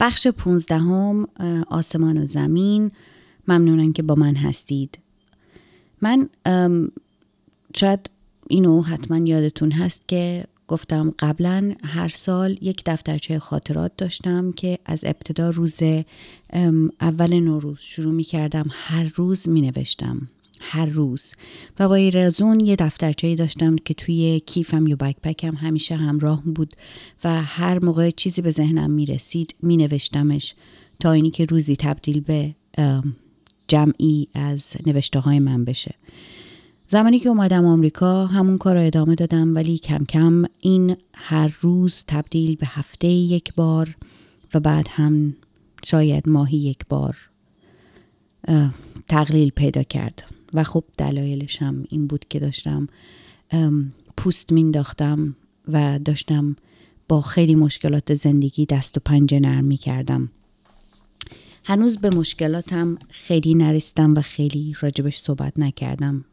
بخش پونزدهم آسمان و زمین. ممنونم که با من هستید. من شاید اینو حتما یادتون هست که گفتم قبلا هر سال یک دفترچه خاطرات داشتم که از ابتدا روز اول نوروز شروع می کردم هر روز می نوشتم هر روز. و با رزون یه دفترچه داشتم که توی کیفم یا بکپکم همیشه همراه بود و هر موقع چیزی به ذهنم می رسید می نوشتمش تا اینی که روزی تبدیل به جمعی از نوشته های من بشه. زمانی که اومدم آمریکا همون کار رو ادامه دادم ولی کم کم این هر روز تبدیل به هفته یک بار و بعد هم شاید ماهی یک بار تقلیل پیدا کرد. و خب دلایلشم این بود که داشتم پوست مینداختم و داشتم با خیلی مشکلات زندگی دست و پنجه نرم می کردم هنوز به مشکلاتم خیلی نرسیدم و خیلی راجبش صحبت نکردم.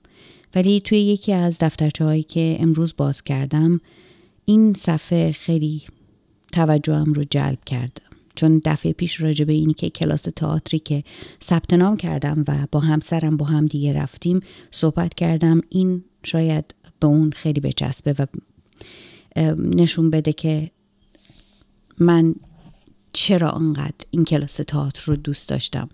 ولی توی یکی از دفترچه هایی که امروز باز کردم این صفحه خیلی توجهم رو جلب کرد. چون دفعه پیش راجع به اینی که کلاس تئاتری که ثبت نام کردم و با همسرم با هم دیگه رفتیم صحبت کردم این شاید به اون خیلی بچسبه و نشون بده که من چرا انقدر این کلاس تئاتر رو دوست داشتم.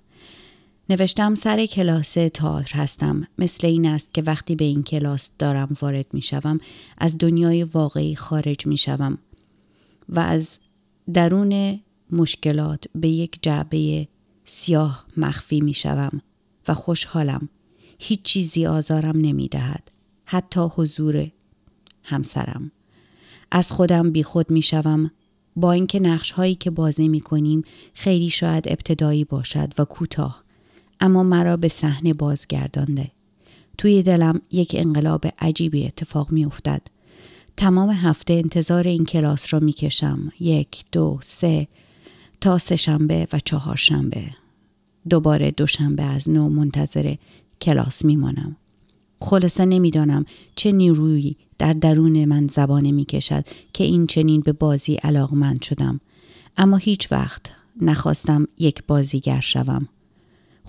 نوشتم سر کلاس تئاتر هستم. مثل این است که وقتی به این کلاس دارم وارد می شوم از دنیای واقعی خارج می شوم و از درون مشکلات به یک جعبه سیاه مخفی می شوم و خوشحالم. هیچ چیزی آزارم نمی دهد. حتی حضور همسرم. از خودم بی خود می شوم. با اینکه نقش هایی که بازی می کنیم خیلی شاید ابتدایی باشد و کوتاه. اما مرا به صحنه بازگردانده. توی دلم یک انقلاب عجیبی اتفاق می افتد. تمام هفته انتظار این کلاس را می کشم. یک، دو، سه. تا سه شنبه و چهار شنبه. دوباره دوشنبه از نو منتظر کلاس می مانم. خلاصه نمی‌دانم چه نیرویی در درون من زبانه می کشد که این چنین به بازی علاقمند شدم. اما هیچ وقت نخواستم یک بازیگر شوم.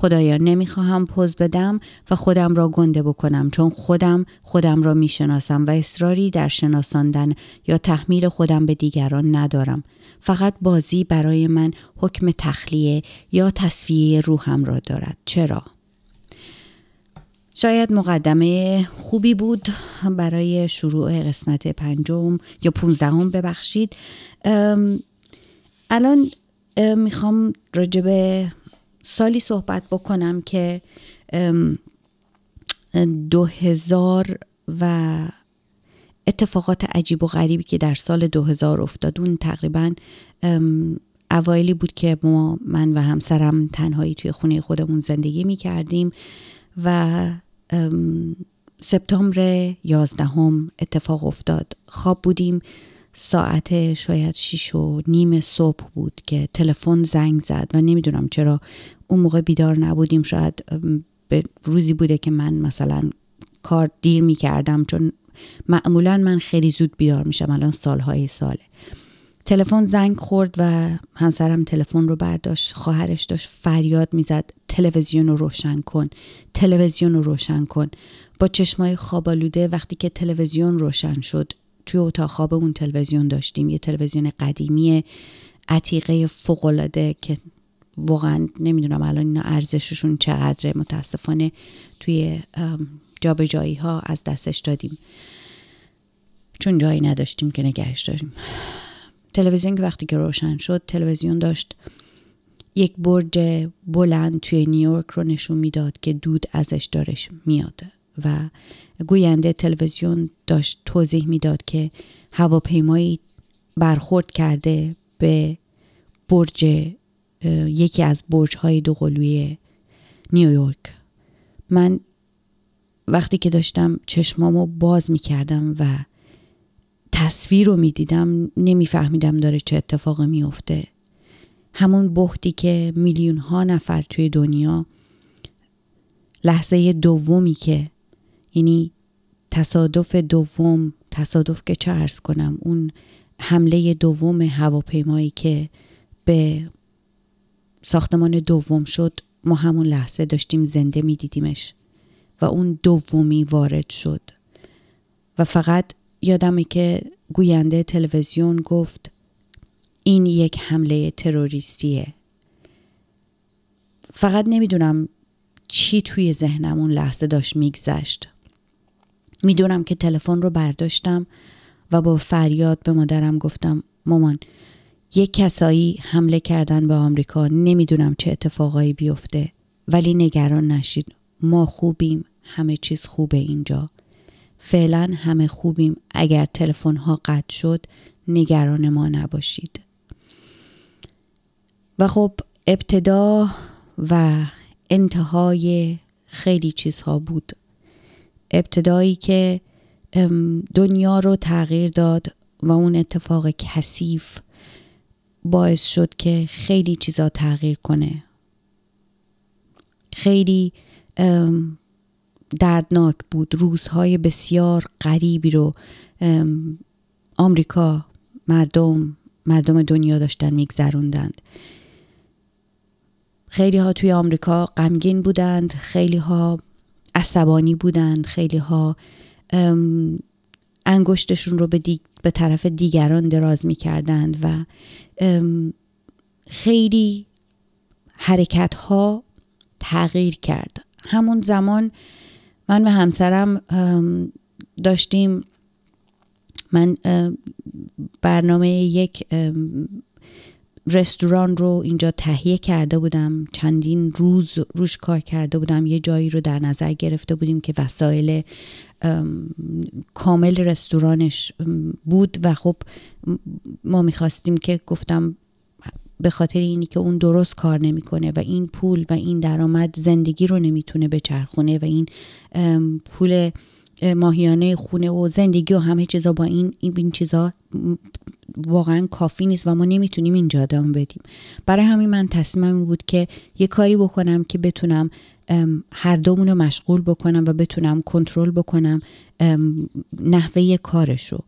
خدایا نمی‌خواهم پوز بدم و خودم را گنده بکنم چون خودم خودم را می‌شناسم و اصراری در شناساندن یا تحمیل خودم به دیگران ندارم. فقط بازی برای من حکم تخلیه یا تصفیه روحم را دارد. چرا؟ شاید مقدمه خوبی بود برای شروع قسمت پنجم یا پونزدهم ببخشید. الان می‌خوام راجب سالی صحبت بکنم که دو هزار و اتفاقات عجیب و غریبی که در سال 2000 افتاد. اون تقریبا اوایلی بود که ما من و همسرم تنهایی توی خونه خودمون زندگی می کردیم و سپتامبر یازدهم اتفاق افتاد. خواب بودیم. ساعت شاید شیش و نیم صبح بود که تلفن زنگ زد و نمی‌دونم چرا اون موقع بیدار نبودیم. شاید به روزی بوده که من مثلا کار دیر می کردم چون معمولا من خیلی زود بیدار میشم الان سالهای ساله. تلفن زنگ خورد و همسرم تلفن رو برداشت خواهرش داشت فریاد می‌زد تلویزیون رو روشن کن تلویزیون رو روشن کن. با چشمای خوابالوده وقتی که تلویزیون روشن شد توی اتاق خواب اون تلویزیون داشتیم. یه تلویزیون قدیمی عتیقه فوقالعاده که واقعا نمی‌دونم الان اینا ارزششون چقدره. متاسفانه توی جابجایی ها از دستش دادیم. چون جایی نداشتیم که نگهش داریم. تلویزیون که وقتی که روشن شد تلویزیون داشت یک برج بلند توی نیویورک رو نشون می‌داد که دود ازش دارش میاد. و گوینده تلویزیون داشت توضیح می‌داد که هواپیمایی برخورد کرده به برج یکی از برج های دوقلوی نیویورک. من وقتی که داشتم چشمامو باز می‌کردم و تصویر رو می‌دیدم نمیفهمیدم داره چه اتفاقی میفته همون بختی که میلیون ها نفر توی دنیا لحظه دومی که یعنی تصادف دوم تصادف که چه ارز کنم اون حمله دوم هواپیمایی که به ساختمان دوم شد ما همون لحظه داشتیم زنده میدیدیمش و اون دومی وارد شد. و فقط یادمه که گوینده تلویزیون گفت این یک حمله تروریستیه. فقط نمی‌دونم چی توی ذهنم اون لحظه داشت میگذشت. می‌دونم که تلفن رو برداشتم و با فریاد به مادرم گفتم مامان یک کسایی حمله کردن به آمریکا نمی‌دونم چه اتفاقایی بیفته ولی نگران نشید. ما خوبیم همه چیز خوبه اینجا. فعلا همه خوبیم. اگر تلفن ها قطع شد نگران ما نباشید. و خب ابتدا و انتهای خیلی چیزها بود. ابتدایی که دنیا رو تغییر داد و اون اتفاق کثیف باعث شد که خیلی چیزا تغییر کنه. خیلی دردناک بود. روزهای بسیار غریبی رو آمریکا مردم مردم دنیا داشتن میگذروندند. خیلی ها توی آمریکا غمگین بودند. خیلی ها عصبانی بودند خیلی ها انگشتشون رو به, به طرف دیگران دراز می کردند و خیلی حرکت ها تغییر کرد. همون زمان من و همسرم داشتیم من برنامه یک رستوران رو اینجا تهیه کرده بودم. چندین روز روش کار کرده بودم. یه جایی رو در نظر گرفته بودیم که وسایل کامل رستورانش بود و خب ما می‌خواستیم که گفتم به خاطر اینی که اون درست کار نمی‌کنه و این پول و این درآمد زندگی رو نمی‌تونه بچرخونه و این پول ماهیانه خونه و زندگی و همه چیزا با این این چیزا واقعا کافی نیست و ما نمی‌تونیم اینجا ادامه بدیم. برای همین من تصمیمم بود که یه کاری بکنم که بتونم هر دومون رو مشغول بکنم و بتونم کنترل بکنم نحوه کارش رو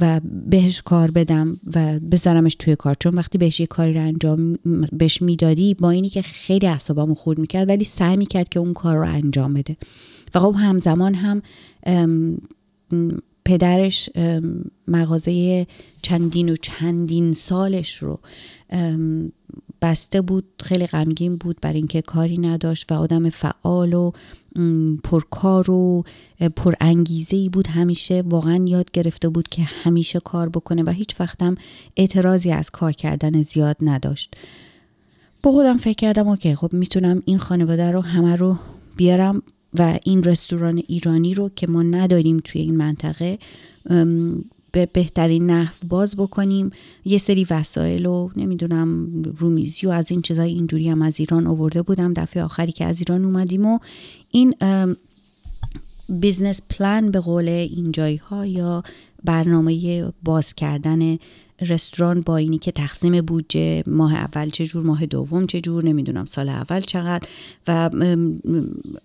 و بهش کار بدم و بذارمش توی کار. چون وقتی بهش یه کاری رو انجام بهش می‌دادی با اینی که خیلی اعصابمو خورد می‌کرد ولی سعی می‌کرد که اون کار رو انجام بده. و خب همزمان هم پدرش مغازه چندین و چندین سالش رو بسته بود خیلی غمگین بود بر اینکه کاری نداشت و آدم فعال و پرکار و پرانگیزه ای بود. همیشه واقعا یاد گرفته بود که همیشه کار بکنه و هیچ وقتم اعتراضی از کار کردن زیاد نداشت. با خودم فکر کردم okay خب می‌تونم این خانواده رو همه رو بیارم و این رستوران ایرانی رو که ما نداریم توی این منطقه به بهترین نحو باز بکنیم. یه سری وسایل و نمی‌دونم رومیزی و از این چیزای اینجوری هم از ایران آورده بودم. دفعه آخری که از ایران اومدیم و این business plan به قول اینجایی ها یا برنامه باز کردن رستوران با اینی که تقسیم بودجه ماه اول چه جور ماه دوم چه جور نمی‌دونم سال اول چقدر و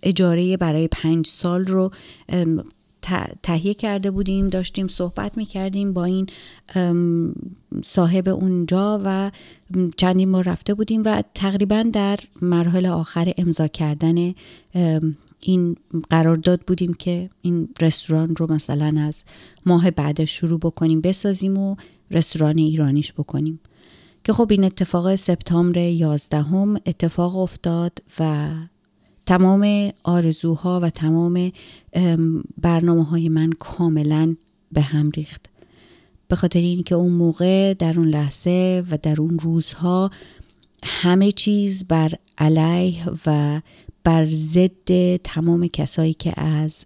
اجاره برای پنج سال رو تهیه کرده بودیم داشتیم صحبت می‌کردیم با این صاحب اونجا و چندین بار رفته بودیم و تقریبا در مرحله آخر امضا کردن این قرارداد بودیم که این رستوران رو مثلا از ماه بعد شروع بکنیم بسازیم و رستوران ایرانیش بکنیم. که خب این اتفاق سپتامبر 11 هم اتفاق افتاد و تمام آرزوها و تمام برنامه های من کاملا به هم ریخت. به خاطر اینکه اون موقع در اون لحظه و در اون روزها همه چیز بر علیه و بر ضد تمام کسایی که از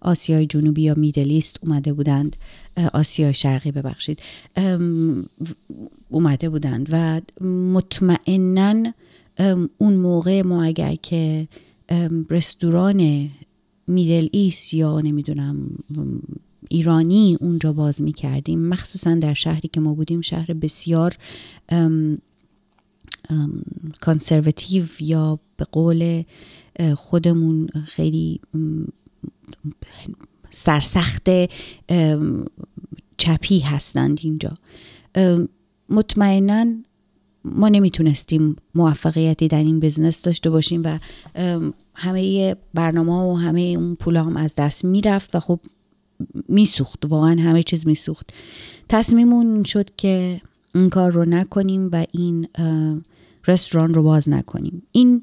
آسیای جنوبی یا میدلیست اومده بودند آسیا شرقی ببخشید اومده بودند و مطمئنا اون موقع ما اگر که رستوران میدل ایست یا نمی‌دونم ایرانی اونجا باز می کردیم مخصوصا در شهری که ما بودیم شهر بسیار کانسرواتیو یا به قول خودمون خیلی سرسخت چپی هستند اینجا. مطمئنا ما نمی‌تونستیم موفقیتی در این بزنس داشته باشیم و همه برنامه و همه اون پول هم از دست می‌رفت و خب میسوخت. واقعا همه چیز میسوخت. تصمیمون شد که این کار رو نکنیم و این رستوران رو باز نکنیم. این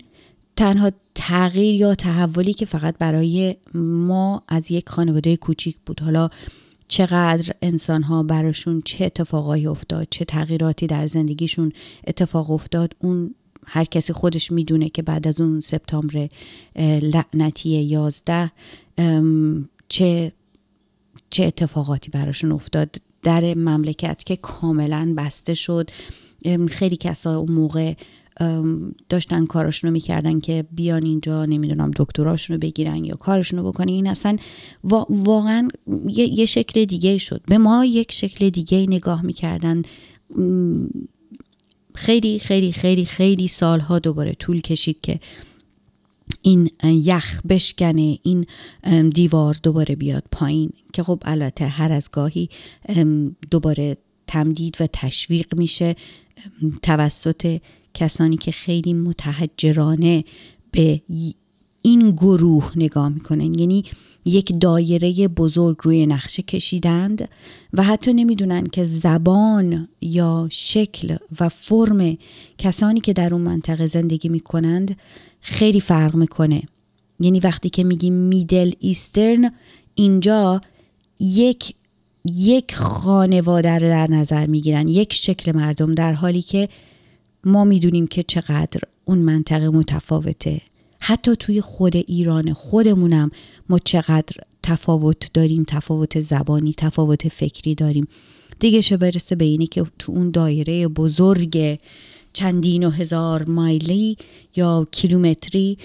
تنها تغییر یا تحولی که فقط برای ما از یک خانواده کوچیک بود. حالا چقدر انسان ها براشون چه اتفاقایی افتاد چه تغییراتی در زندگیشون اتفاق افتاد اون هر کسی خودش می‌دونه که بعد از اون سپتامبر لعنتی یازده چه چه اتفاقاتی براشون افتاد در مملکت که کاملا بسته شد. خیلی کسا اون موقع داشتن کارشون رو می‌کردن که بیان اینجا نمی‌دونم دکتراشون رو بگیرن یا کارشون رو بکنن. این اصلا واقعا یه،, شکل دیگه شد. به ما یک شکل دیگه نگاه می‌کردن. خیلی خیلی خیلی خیلی سالها دوباره طول کشید که این یخ بشکنه این دیوار دوباره بیاد پایین. که خب البته هر از گاهی دوباره تمدید و تشویق میشه. توسط کسانی که خیلی متحجرانه به این گروه نگاه می‌کنن. یعنی یک دایره بزرگ روی نقشه کشیدند و حتی نمی‌دونن که زبان یا شکل و فرم کسانی که در اون منطقه زندگی می‌کنند خیلی فرق می‌کنه. یعنی وقتی که میگیم میدل ایسترن اینجا یک یک خانواده رو در نظر می‌گیرن یک شکل مردم در حالی که ما می‌دونیم که چقدر اون منطقه متفاوته. حتی توی خود ایران خودمونم ما چقدر تفاوت داریم تفاوت زبانی تفاوت فکری داریم. دیگه چه برسه به اینی که تو اون دایره بزرگ چندین و هزار مایلی یا کیلومتری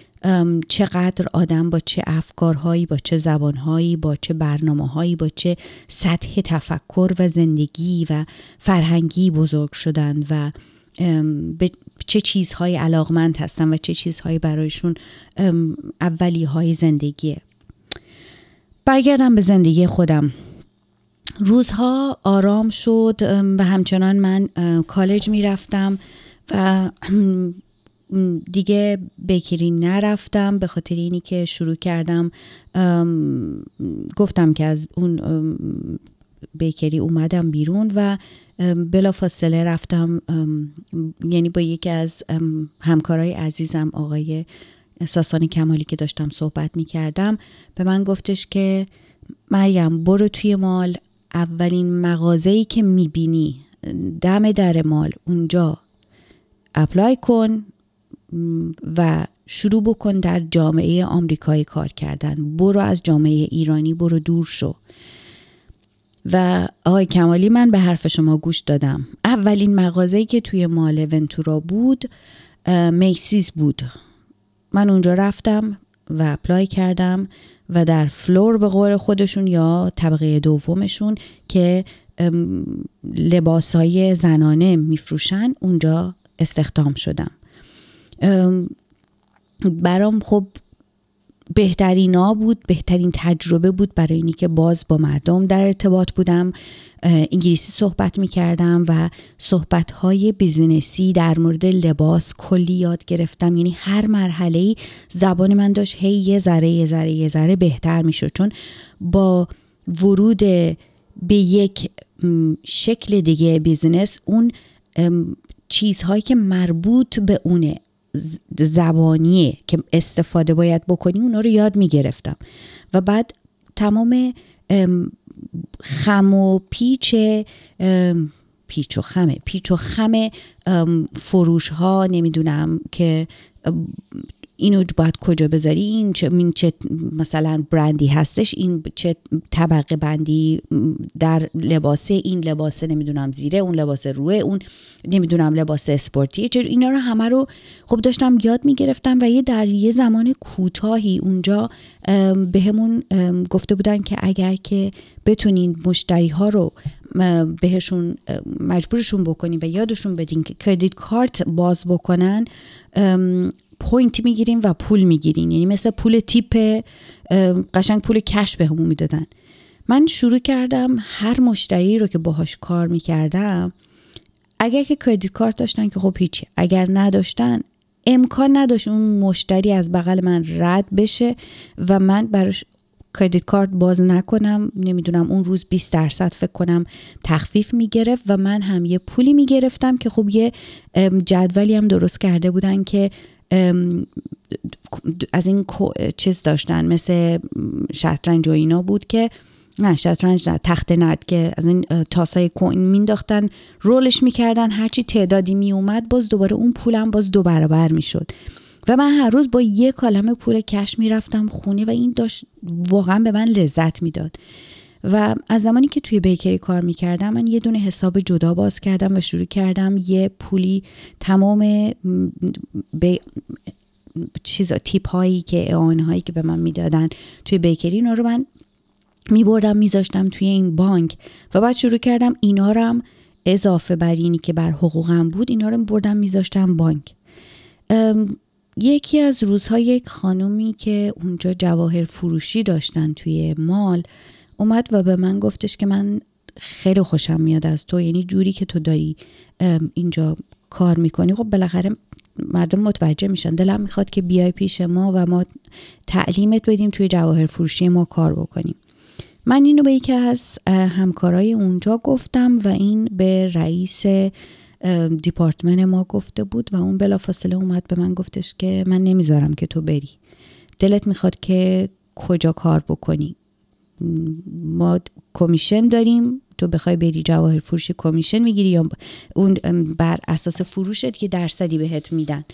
چقدر آدم با چه افکارهایی با چه زبانهایی با چه برنامه هایی با چه سطح تفکر و زندگی و فرهنگی بزرگ شدن و به چه چیزهایی علاقمند هستن و چه چیزهایی برایشون اولی های زندگیه. برگردم به زندگی خودم. روزها آرام شد و همچنان من کالج می‌رفتم و دیگه بکری نرفتم به خاطر اینی که شروع کردم گفتم که از اون بیکری اومدم بیرون و بلا فاصله رفتم یعنی با یکی از همکارای عزیزم آقای ساسان کمالی که داشتم صحبت می کردم به من گفتش که مریم برو توی مال اولین مغازه‌ای که می‌بینی دم در mall اونجا apply کن و شروع بکن در جامعه آمریکایی کار کردن. برو از جامعه ایرانی برو دور شو. و آقای کمالی من به حرف شما گوش دادم. اولین مغازه‌ای که توی mall ونتورا بود Macy's بود. من اونجا رفتم و apply کردم و در floor به قول خودشون یا طبقه دومشون که لباسای زنانه میفروشن اونجا استخدام شدم. برام خب بهترین ها بود بهترین تجربه بود برای اینی که باز با مردم در ارتباط بودم. انگلیسی صحبت می کردم و صحبت های بیزینسی در مورد لباس کلی یاد گرفتم. یعنی هر مرحله زبان من داشت هی یه ذره یه ذره یه ذره بهتر می شد چون با ورود به یک شکل دیگه بیزینس اون چیزهایی که مربوط به اونه زبانیه که استفاده باید بکنی اونا رو یاد می‌گرفتم. و بعد تمام خم و پیچ پیچ و خمه پیچ و خم فروش ها نمی‌دونم که اینو باید کجا بذاری؟ این چه, این چه مثلا برندی هستش؟ این چه طبقه بندی در لباسه؟ این لباسه نمی‌دونم زیره اون لباس روه اون نمی‌دونم لباس اسپورتی اینا رو همه رو خب داشتم یاد می‌گرفتم و یه در یه زمان کوتاهی اونجا بهمون گفته بودن که اگر که بتونین مشتری ها رو بهشون مجبورشون بکنین و یادشون بدین که کردیت کارت باز بکنن point می‌گیریم و پول می‌گیریم. یعنی مثل پول tip قشنگ پول cash بهمون می‌دادن. من شروع کردم هر مشتری رو که باهاش کار می‌کردم اگر که credit card داشتن که خب هیچی. اگر نداشتن امکان نداشت اون مشتری از بغل من رد بشه و من براش credit card باز نکنم. نمی‌دونم اون روز 20 درصد فکر کنم تخفیف می‌گرفت و من هم یه پولی می‌گرفتم که خب یه جدولی هم درست کرده بودن که از این چیز داشتن مثل شطرنج و اینا بود که نه شطرنج نه تخت نرد که از این تاسای کوین مینداختن رولش می‌کردن هرچی تعدادی میومد باز دوباره اون پولم باز دو برابر می‌شد. و من هر روز با یک کالم پول کش می‌رفتم خونه و این داشت واقعا به من لذت می‌داد. و از زمانی که توی بیکری کار می‌کردم من یه دونه حساب جدا باز کردم و شروع کردم یه پولی تمام به چیزا تیپ هایی که اعانه هایی که به من می‌دادن توی بیکری اینا رو من میبردم میذاشتم توی این بانک و بعد شروع کردم اینا رو هم اضافه بر اینی که بر حقوقم بود اینا رو بردم میذاشتم بانک. یکی از روزها یک خانومی که اونجا جواهر فروشی داشتن توی مال اومد و به من گفتش که من خیلی خوشم میاد از تو یعنی جوری که تو داری اینجا کار می‌کنی. خب بالاخره مردم متوجه میشن. دلم می‌خواد که بیای پیش ما و ما تعلیمت بدیم توی جواهر فروشی ما کار بکنیم. من اینو به یکی از همکارای اونجا گفتم و این به رئیس دیپارتمن ما گفته بود و اون بلافاصله اومد به من گفتش که من نمی‌ذارم که تو بری. دلت می‌خواد که کجا کار بکنی. ما کمیشن داریم تو بخوای بری جواهر فروشی کمیشن می‌گیری یا اون بر اساس فروشت که درصدی بهت میدن.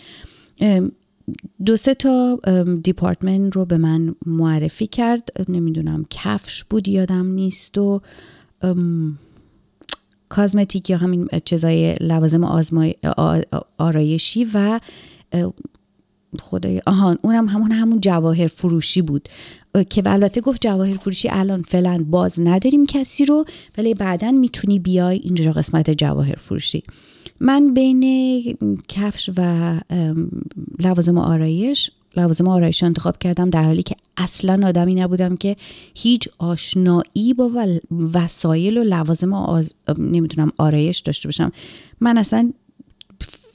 دو سه تا دیپارتمنت رو به من معرفی کرد. نمی‌دونم کفش بود یادم نیست و کازمتیک یا همین چیزای لوازم آزمای آرایشی و خدای آهان اونم همون همون جواهر فروشی بود. که البته گفت جواهر فروشی الان فعلا باز نداریم کسی رو ولی بعدا می‌تونی بیای اینجا قسمت جواهر فروشی. من بین کفش و لوازم آرایش لوازم آرایش انتخاب کردم در حالی که اصلا آدمی نبودم که هیچ آشنایی با وسایل و لوازم آز... نمی‌دونم آرایش داشته باشم. من اصلا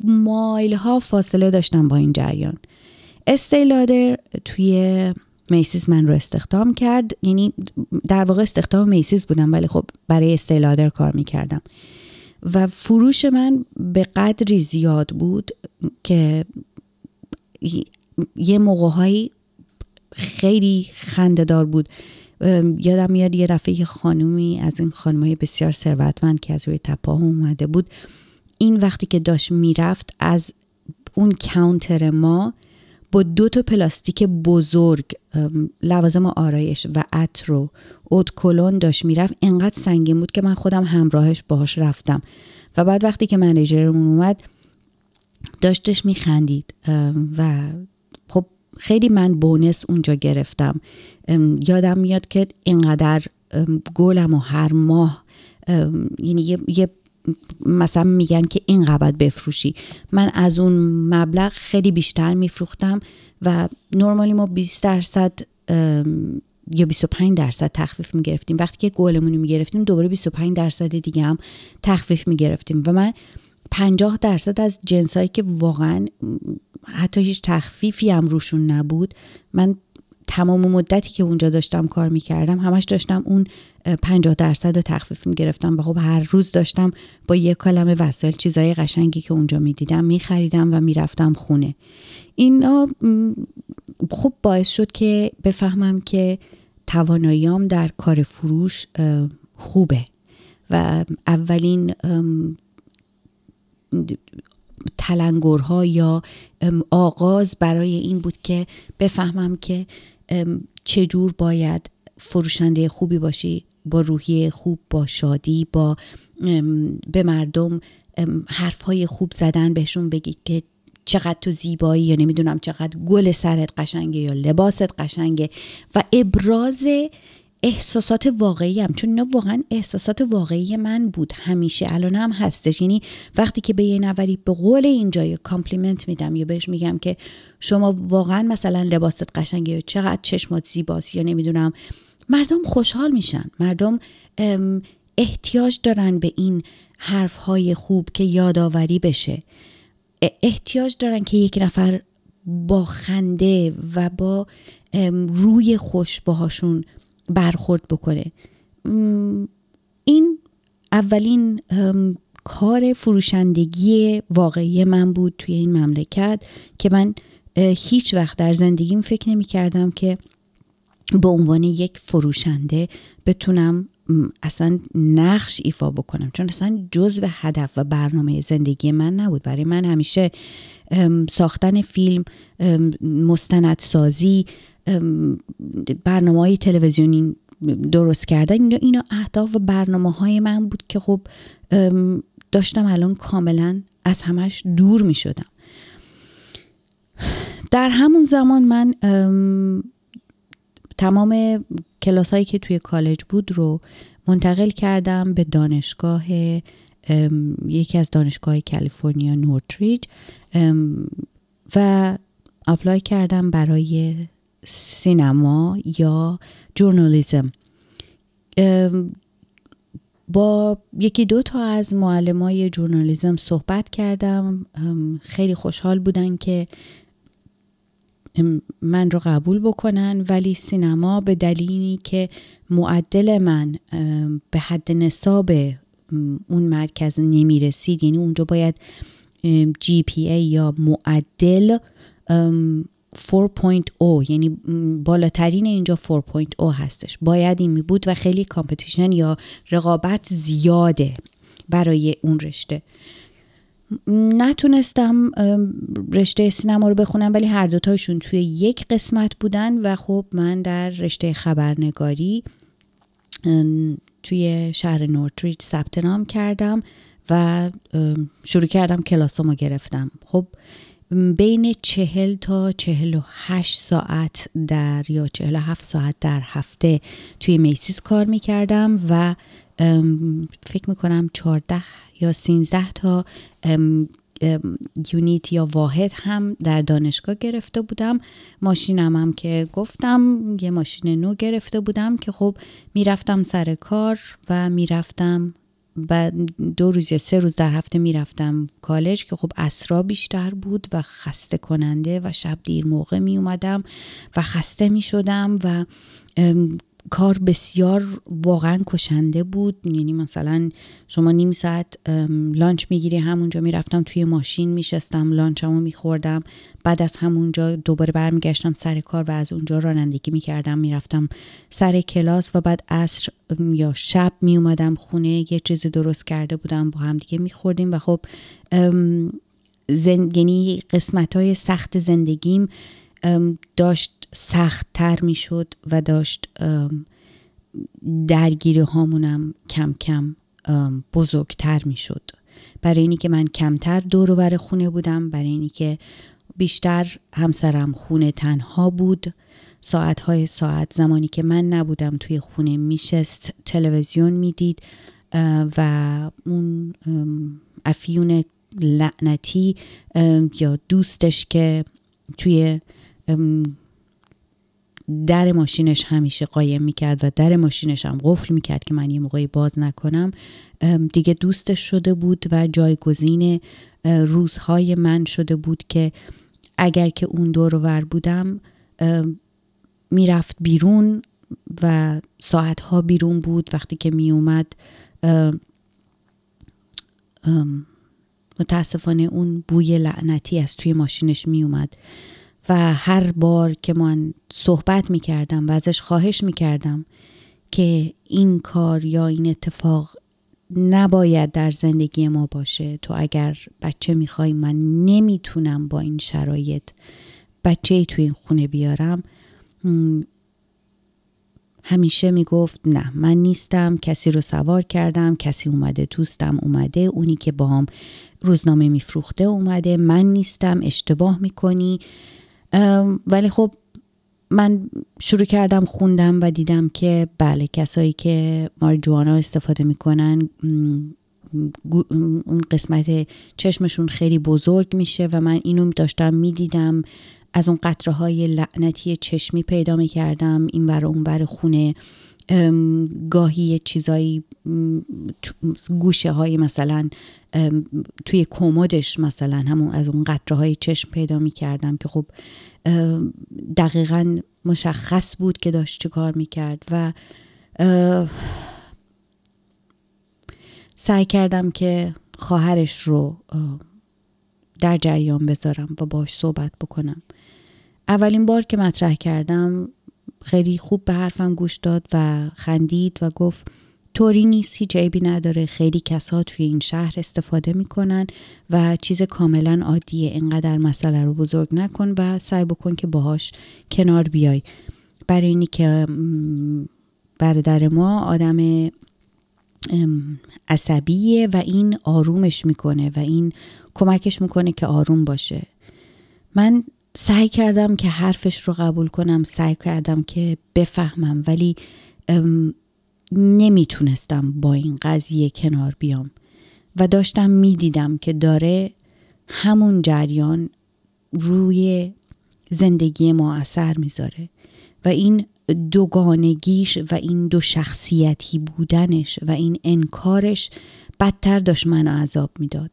مایل ها فاصله داشتم با این جریان. استیلادر توی میسیز من رو استخدام کرد. یعنی در واقع استخدام میسیز بودم ولی خب برای استیلادر کار می‌کردم. و فروش من به قدری زیاد بود که یه موقعهایی خیلی خندهدار بود. یادم میاد یه دفعه خانومی از این خانمای بسیار ثروتمند که از روی تپاه اومده بود این وقتی که داشت می‌رفت از اون کاونتر ما با دو تا پلاستیک بزرگ لوازم آرایش و عطر و اود کلون داشت می‌رفت. انقدر سنگین بود که من خودم همراهش باهاش رفتم. و بعد وقتی که منیجرمون اومد داشتش میخندید. و خب خیلی من بونس اونجا گرفتم. یادم میاد که اینقدر گلم و هر ماه یعنی یه, یه مثلا میگن که این قبض بفروشی. من از اون مبلغ خیلی بیشتر میفروختم و نرمالی ما 20 درصد یا 25 درصد تخفیف می‌گرفتیم. وقتی که گلمون می‌گرفتیم دوباره 25 درصد دیگه هم تخفیف می‌گرفتیم. و من 50 درصد از جنسایی که واقعا حتی هیچ تخفیفی هم روشون نبود من تمام مدتی که اونجا داشتم کار می‌کردم همش داشتم اون 50 درصد تخفیف می‌گرفتم و خب هر روز داشتم با یک کلمه وسایل چیزای قشنگی که اونجا می‌دیدم میخریدم و می‌رفتم خونه. اینا خب باعث شد که بفهمم که تواناییام در کار فروش خوبه و اولین تلنگرها یا آغاز برای این بود که بفهمم که چجور باید فروشنده خوبی باشی. با روحیه خوب با شادی با به مردم حرفهای خوب زدن بهشون بگید که چقدر تو زیبایی یا نمی‌دونم چقدر گل سرت قشنگه یا لباست قشنگه. و ابراز احساسات واقعی هم. چون اینا واقعا احساسات واقعی من بود. همیشه الان هم هستش. یعنی وقتی که به یه نفری به قول اینجا یا compliment میدم یا بهش میگم که شما واقعا مثلا لباست قشنگه یا چقدر چشمات زیباست یا نمی‌دونم مردم خوشحال میشن. مردم احتیاج دارن به این حرف های خوب که یادآوری بشه. احتیاج دارن که یک نفر با خنده و با روی خوش باهاشون برخورد بکنه. این اولین کار فروشندگی واقعی من بود توی این مملکت که من هیچ وقت در زندگیم فکر نمی کردم که به عنوان یک فروشنده بتونم اصلا نقش ایفا بکنم. چون اصلا جزو هدف و برنامه زندگی من نبود. برای من همیشه ساختن فیلم مستندسازی برنامه های تلویزیونی درست کردن اینا اهداف و برنامه های من بود که خب داشتم الان کاملا از همش دور می شدم در همون زمان من تمام کلاس هایی که توی کالج بود رو منتقل کردم به دانشگاه یکی از دانشگاه کالیفرنیا نورتریج و اپلای کردم برای سینما یا جورنالیزم. با یکی دو تا از معلم های جورنالیزم صحبت کردم خیلی خوشحال بودن که من رو قبول بکنن ولی سینما به دلیلی که معدل من به حد نصاب اون مرکز نمی رسید یعنی اونجا باید GPA یا معدل 4.0 یعنی بالاترین اینجا 4.0 هستش. باید این می بود و خیلی competition یا رقابت زیاده برای اون رشته. نتونستم رشته سینما رو بخونم ولی هر دوتاشون توی یک قسمت بودن و خب من در رشته خبرنگاری توی شهر نورتریج ثبت نام کردم و شروع کردم کلاسامو گرفتم. خب بین چهل تا چهل و هشت ساعت در یا چهل و هفت ساعت در هفته توی میسیز کار می‌کردم و فکر می‌کنم چارده یا سینزده تا یونیت یا واحد هم در دانشگاه گرفته بودم. ماشینم هم که گفتم یه ماشین نو گرفته بودم که خب می‌رفتم سر کار و می‌رفتم و دو روز یا سه روز در هفته می‌رفتم کالج که خب اسرا بیشتر بود و خسته کننده و شب دیر موقع می اومدم و خسته می شدم و کار بسیار واقعا کشنده بود. یعنی مثلا شما نیم ساعت لانچ می‌گیری همونجا می‌رفتم توی ماشین میشستم لانچمو میخوردم. بعد از همونجا دوباره برمیگشتم سر کار و از اونجا رانندگی می‌کردم می‌رفتم سر کلاس و بعد عصر یا شب میومدم خونه یه چیزی درست کرده بودم با هم دیگه میخوردیم و خب زن... یعنی قسمت های سخت زندگیم داشت سخت تر می شد و داشت درگیری هامونم کم کم بزرگتر می شد برای اینی که من کمتر دور خونه بودم برای اینی که بیشتر همسرم خونه تنها بود. ساعت های ساعت زمانی که من نبودم توی خونه میشست تلویزیون می‌دید و اون افیون لعنتی یا دوستش که توی در ماشینش همیشه قایم می‌کرد و در ماشینش هم قفل می‌کرد که من یه موقعی باز نکنم. دیگه دوستش شده بود و جایگزین روزهای من شده بود که اگر که اون دور ور بودم می‌رفت بیرون و ساعتها بیرون بود. وقتی که میومد متاسفانه اون بوی لعنتی از توی ماشینش میومد و هر بار که من صحبت می کردم و ازش خواهش می کردم که این کار یا این اتفاق نباید در زندگی ما باشه تو اگر بچه می‌خوای من نمی‌تونم با این شرایط بچه ای تو این خونه بیارم. همیشه می‌گفت نه من نیستم کسی رو سوار کردم کسی اومده دوستم اومده اونی که با هم روزنامه میفروخته اومده من نیستم اشتباه می‌کنی. ولی خب من شروع کردم خوندم و دیدم که بله کسایی که مارجوانا استفاده می‌کنن اون قسمت چشمشون خیلی بزرگ میشه و من اینو داشتم می‌دیدم. از اون قطره های لعنتی چشمی پیدا می‌کردم این ور اون ور خونه. گاهی چیزایی گوشه های مثلا توی کمدش مثلا همون از اون قطره های چشم پیدا می کردم که خب دقیقا مشخص بود که داشت چه کار می کرد و سعی کردم که خواهرش رو در جریان بذارم و باش صحبت بکنم. اولین بار که مطرح کردم خیلی خوب به حرفم گوش داد و خندید و گفت طوری نیست هیچ عیبی نداره. خیلی کسا توی این شهر استفاده می‌کنن و چیز کاملا عادیه. اینقدر مسئله رو بزرگ نکن و سعی بکن که باهاش کنار بیای. برای اینی که برادر ما آدم عصبیه و این آرومش می‌کنه و این کمکش می‌کنه که آروم باشه. من سعی کردم که حرفش رو قبول کنم سعی کردم که بفهمم ولی نمی‌تونستم با این قضیه کنار بیام. و داشتم می‌دیدم که داره همون جریان روی زندگی ما اثر می‌ذاره. و این دوگانگیش و این دو شخصیتی بودنش و این انکارش بدتر داشت منو عذاب می‌داد.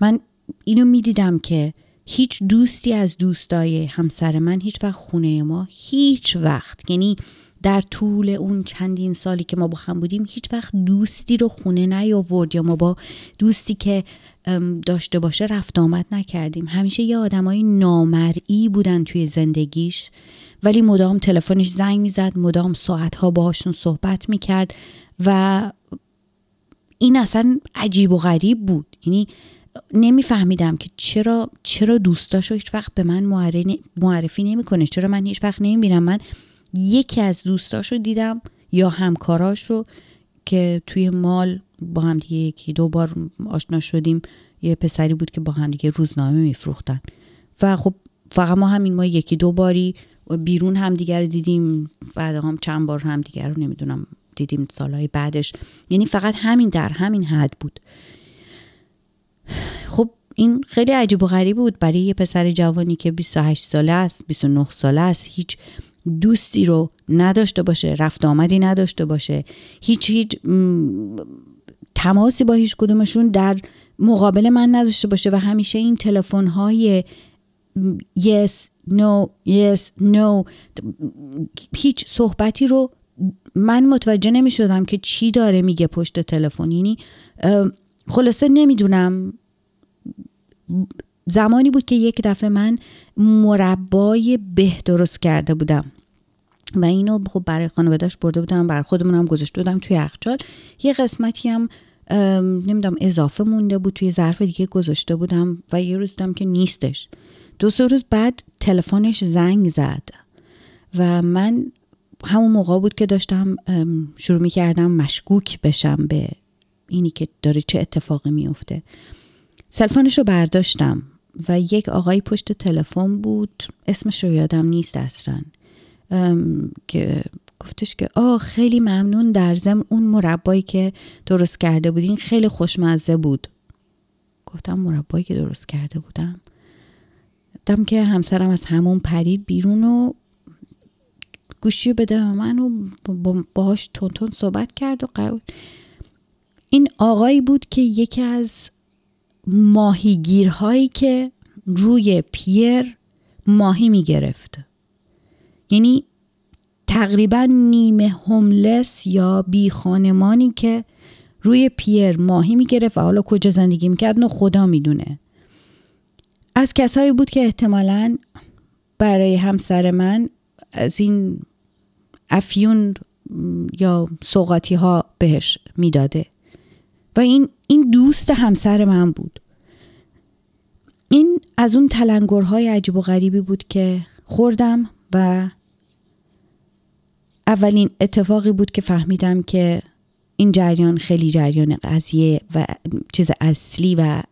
من اینو می‌دیدم که هیچ دوستی از دوستای همسر من هیچ وقت خونه ما هیچ وقت. یعنی در طول اون چندین سالی که ما با هم بودیم هیچ وقت دوستی رو خونه نیاورد یا ما با دوستی که داشته باشه رفت آمد نکردیم. همیشه یه آدمای نامرئی بودن توی زندگیش ولی مدام تلفنش زنگ می‌زد مدام ساعتها باهاشون صحبت می‌کرد و این اصلا عجیب و غریب بود. یعنی نمیفهمیدم که چرا چرا دوستاشو هیچ وقت به من معرفی نمی‌کنه. چرا من هیچ وقت نمی‌بینم؟ من یکی از دوستاشو دیدم یا همکاراشو که توی مال با هم دیگه یکی دو بار آشنا شدیم. یه پسری بود که با هم دیگه روزنامه میفروختن. و خب فقط ما همین ما یکی دو باری بیرون هم دیگر دیدیم. بعد هم چند بار هم دیگر رو نمی‌دونم دیدیم سالهای بعدش. یعنی فقط همین در همین حد بود. این خیلی عجیب و غریب بود. برای یه پسر جوانی که 28 ساله است 29 ساله است هیچ دوستی رو نداشته باشه رفت آمدی نداشته باشه. هیچ هیچ تماسی با هیچ کدومشون در مقابل من نداشته باشه و همیشه این تلفن های yes no yes no هیچ صحبتی رو من متوجه نمی شدم که چی داره میگه پشت تلفن. یعنی خلاصه نمی‌دونم زمانی بود که یک دفعه من مربای به درست کرده بودم. و اینو خب برای خانوادهش برده بودم بر خودمونم گذاشته بودم توی یخچال. یه قسمتی هم نمی‌دونم اضافه مونده بود توی ظرف دیگه گذاشته بودم و یه روز دیدم که نیستش. دو سه روز بعد تلفنش زنگ زد و من همون موقع بود که داشتم شروع می کردم مشکوک بشم به اینی که داره چه اتفاقی میفته سلفانش رو برداشتم و یک آقای پشت تلفن بود. اسمش رو یادم نیست اصلا. که گفتش که آه خیلی ممنون در زم اون مربایی که درست کرده بودین. خیلی خوشمزه بود. گفتم مربایی که درست کرده بودم. دم که همسرم از همون پرید بیرون و گوشی بده من و باهاش تون تون صحبت کرد و قرار این آقایی بود که یکی از ماهیگیرهایی که روی پیر ماهی می‌گرفت. یعنی تقریبا نیمه هوملس یا بی خانمانی که روی پیر ماهی می‌گرفت و حالا کجا زندگی می‌کرد نه خدا می‌دونه. از کسایی بود که احتمالا برای همسر من از این افیون یا سوقاتی ها بهش می‌داده. و این این دوست همسر من بود. این از اون تلنگرهای عجیب و غریبی بود که خوردم و اولین اتفاقی بود که فهمیدم که این جریان خیلی جریان قضیه و چیز اصلی و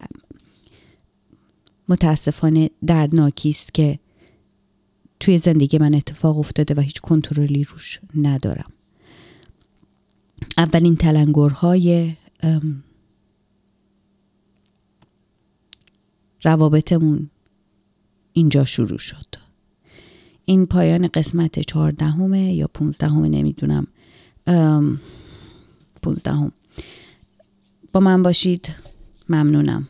متاسفانه دردناکی است که توی زندگی من اتفاق افتاده و هیچ کنترلی روش ندارم. اولین تلنگرهای روابطمون اینجا شروع شد. این پایان قسمت چهاردهمه یا پونزدهمه نمی‌دونم. پونزدهم. با من باشید. ممنونم.